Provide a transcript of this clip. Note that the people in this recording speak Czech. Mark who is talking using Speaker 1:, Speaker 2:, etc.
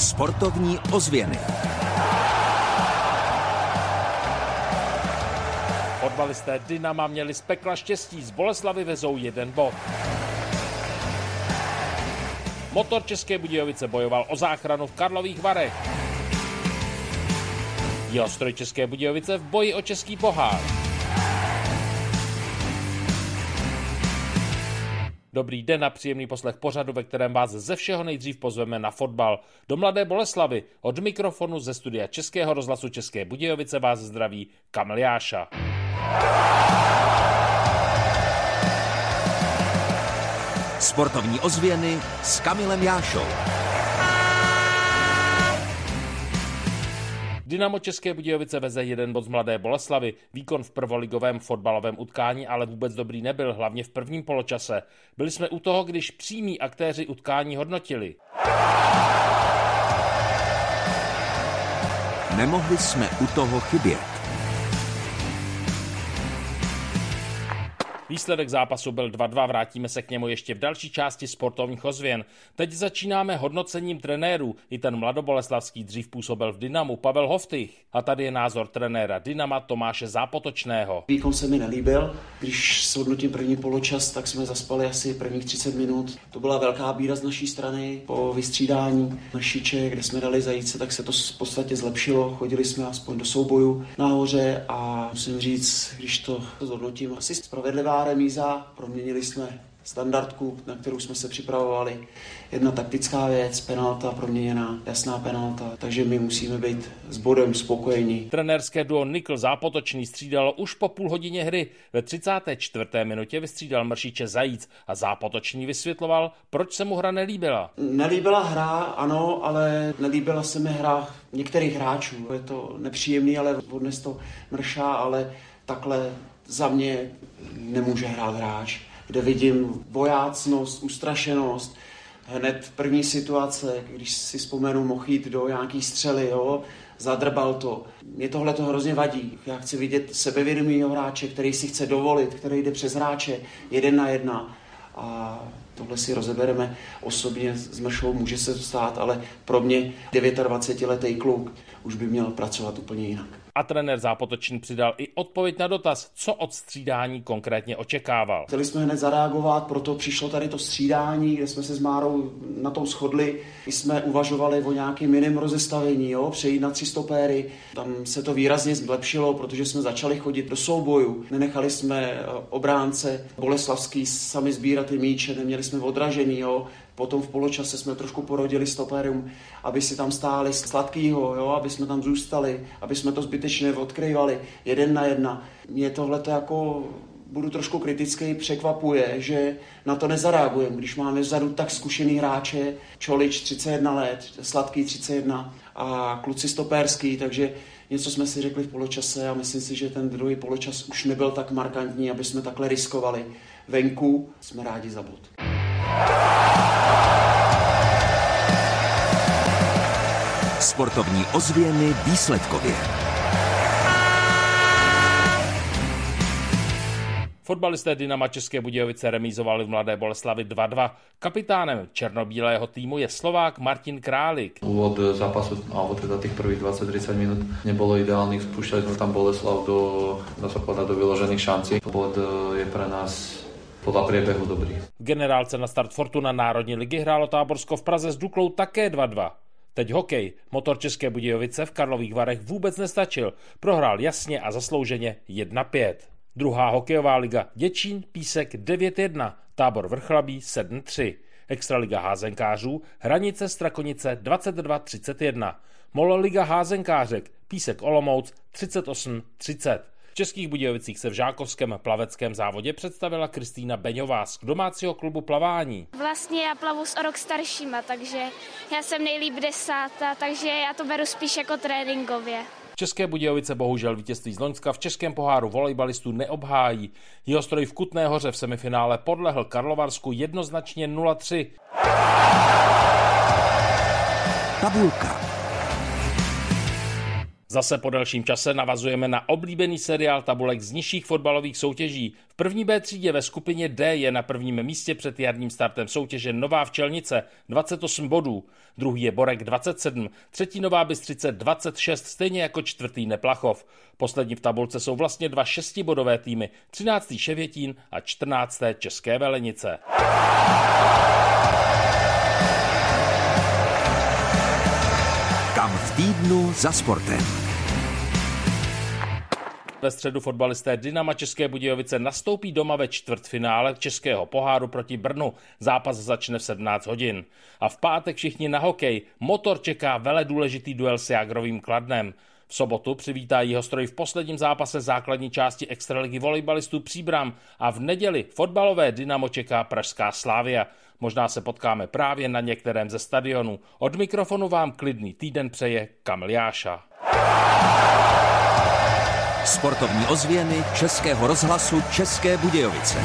Speaker 1: Sportovní ozvěny.
Speaker 2: Fotbalisté Dynama měli z pekla štěstí, z Boleslavy vezou jeden bod. Motor České Budějovice bojoval o záchranu v Karlových Varech. Jeho stroj České Budějovice v boji o český pohár. Dobrý den a příjemný poslech pořadu, ve kterém vás ze všeho nejdřív pozveme na fotbal. Do Mladé Boleslavy od mikrofonu ze studia Českého rozhlasu České Budějovice vás zdraví Kamil Jáša.
Speaker 1: Sportovní ozvěny s Kamilem Jášou.
Speaker 2: Dynamo České Budějovice veze jeden bod z Mladé Boleslavy. Výkon v prvoligovém fotbalovém utkání ale vůbec dobrý nebyl, hlavně v prvním poločase. Byli jsme u toho, když přímí aktéři utkání hodnotili.
Speaker 1: Nemohli jsme u toho chybět.
Speaker 2: Výsledek zápasu byl 2-2, vrátíme se k němu ještě v další části sportovních ozvěn. Teď začínáme hodnocením trenérů. I ten mladoboleslavský dřív působil v Dynamu Pavel Hoftych. A tady je názor trenéra Dynama Tomáše Zápotočného.
Speaker 3: Výkon se mi nelíbil. Když se hodnotím první poločas, tak jsme zaspali asi prvních 30 minut. To byla velká bíra z naší strany. Po vystřídání Mršiče, kde jsme dali zajíce, tak se to v podstatě zlepšilo. Chodili jsme aspoň do souboju nahoře a musím říct, když to zhodnotím, asi spravedlivá remíza, proměnili jsme standardku, na kterou jsme se připravovali. Jedna taktická věc, penalta proměněná, jasná penalta, takže my musíme být s bodem spokojení.
Speaker 2: Trenérské duo Nikl Zápotočný střídalo už po půl hodině hry. Ve 34. minutě vystřídal Mršiče Zajíc a Zápotočný vysvětloval, proč se mu hra nelíbila.
Speaker 3: Nelíbila hra, ano, ale nelíbila se mi hra některých hráčů. Je to nepříjemný, ale odnes to mršá, ale takhle za mě nemůže hrát hráč, kde vidím bojácnost, ustrašenost, hned první situace, když si vzpomenu, mohl jít do nějaký střely, jo, zadrbal to. Mě tohle to hrozně vadí. Já chci vidět sebevědomý hráče, který si chce dovolit, který jde přes hráče jeden na jedna. A tohle si rozebereme osobně s Mršou, může se stát, ale pro mě 29-letý kluk už by měl pracovat úplně jinak.
Speaker 2: A trenér Zápotočný přidal i odpověď na dotaz, co od střídání konkrétně očekával.
Speaker 3: Chtěli jsme hned zareagovat, proto přišlo tady to střídání, kde jsme se s Márou na tom shodli. My jsme uvažovali o nějakém jiném rozestavení, jo? přejít na tři stopéry. Tam se to výrazně zlepšilo, protože jsme začali chodit do souboju. Nenechali jsme eh, obránce Boleslavský sami sbírat ty míče, neměli jsme odražený. Jo? Potom v poločase jsme trošku porodili stoperium, aby si tam stáli sladkýho, jo, aby jsme tam zůstali, aby jsme to zbytečně odkrývali jeden na jedna. Mě tohle jako budu trošku kritický, překvapuje, že na to nezareagujeme, když máme vzadu tak zkušený hráče, Čolič 31 let, Sladký 31 a kluci stopérský, takže něco jsme si řekli v poločase a myslím si, že ten druhý poločas už nebyl tak markantní, aby jsme takhle riskovali. Venku jsme rádi za bod.
Speaker 1: Sportovní ozvěny výsledkově.
Speaker 2: Fotbalisté Dynama České Budějovice remízovali v Mladé Boleslavi 2-2. Kapitánem černobílého týmu je Slovák Martin Králik.
Speaker 4: Úvod zápasu, alebo teda tých prvých 20-30 minút nebolo ideálnych, spúšťali sme tam Boleslav do, dá sa povedať, do vyložených šancí. Bod je pre nás podle priebehu dobrý.
Speaker 2: V generálce na start Fortuna Národní ligy hrálo Táborsko v Praze s Duklou také 2-2. Teď hokej. Motor České Budějovice v Karlových Varech vůbec nestačil. Prohrál jasně a zaslouženě 1-5. Druhá hokejová liga Děčín, Písek 9-1, Tábor Vrchlabí 7-3. Extraliga házenkářů, Hranice Strakonice 22-31. Molo liga házenkářek, Písek Olomouc 38-30. V Českých Budějovicích se v žákovském plaveckém závodě představila Kristýna Beňová z domácího klubu plavání.
Speaker 5: Vlastně já plavu s o rok staršíma, takže já jsem nejlíp desátá, takže já to beru spíš jako tréninkově.
Speaker 2: České Budějovice bohužel vítězství z Loňska v českém poháru volejbalistů neobhájí. Jeho stroj v Kutné hoře v semifinále podlehl Karlovarsku jednoznačně 0-3.
Speaker 1: Tabulka.
Speaker 2: Zase po delším čase navazujeme na oblíbený seriál tabulek z nižších fotbalových soutěží. V první B třídě ve skupině D je na prvním místě před jarním startem soutěže Nová Včelnice 28 bodů, druhý je Borek 27, třetí Nová Bystřice 26, stejně jako čtvrtý Neplachov. Poslední v tabulce jsou vlastně dva šestibodové týmy, 13. Ševětín a 14. České Velenice.
Speaker 1: Týdnu za sportem.
Speaker 2: Ve středu fotbalisté Dynama České Budějovice nastoupí doma ve čtvrtfinále Českého poháru proti Brnu. Zápas začne v 17 hodin. A v pátek všichni na hokej. Motor čeká vele důležitý duel s Jágrovým Kladnem. V sobotu přivítá jeho stroj v posledním zápase základní části extraligy volejbalistů Příbram a v neděli fotbalové Dynamo čeká Pražská Slávia. Možná se potkáme právě na některém ze stadionů. Od mikrofonu vám klidný týden přeje Kamil Jáša.
Speaker 1: Sportovní ozvěny Českého rozhlasu České Budějovice.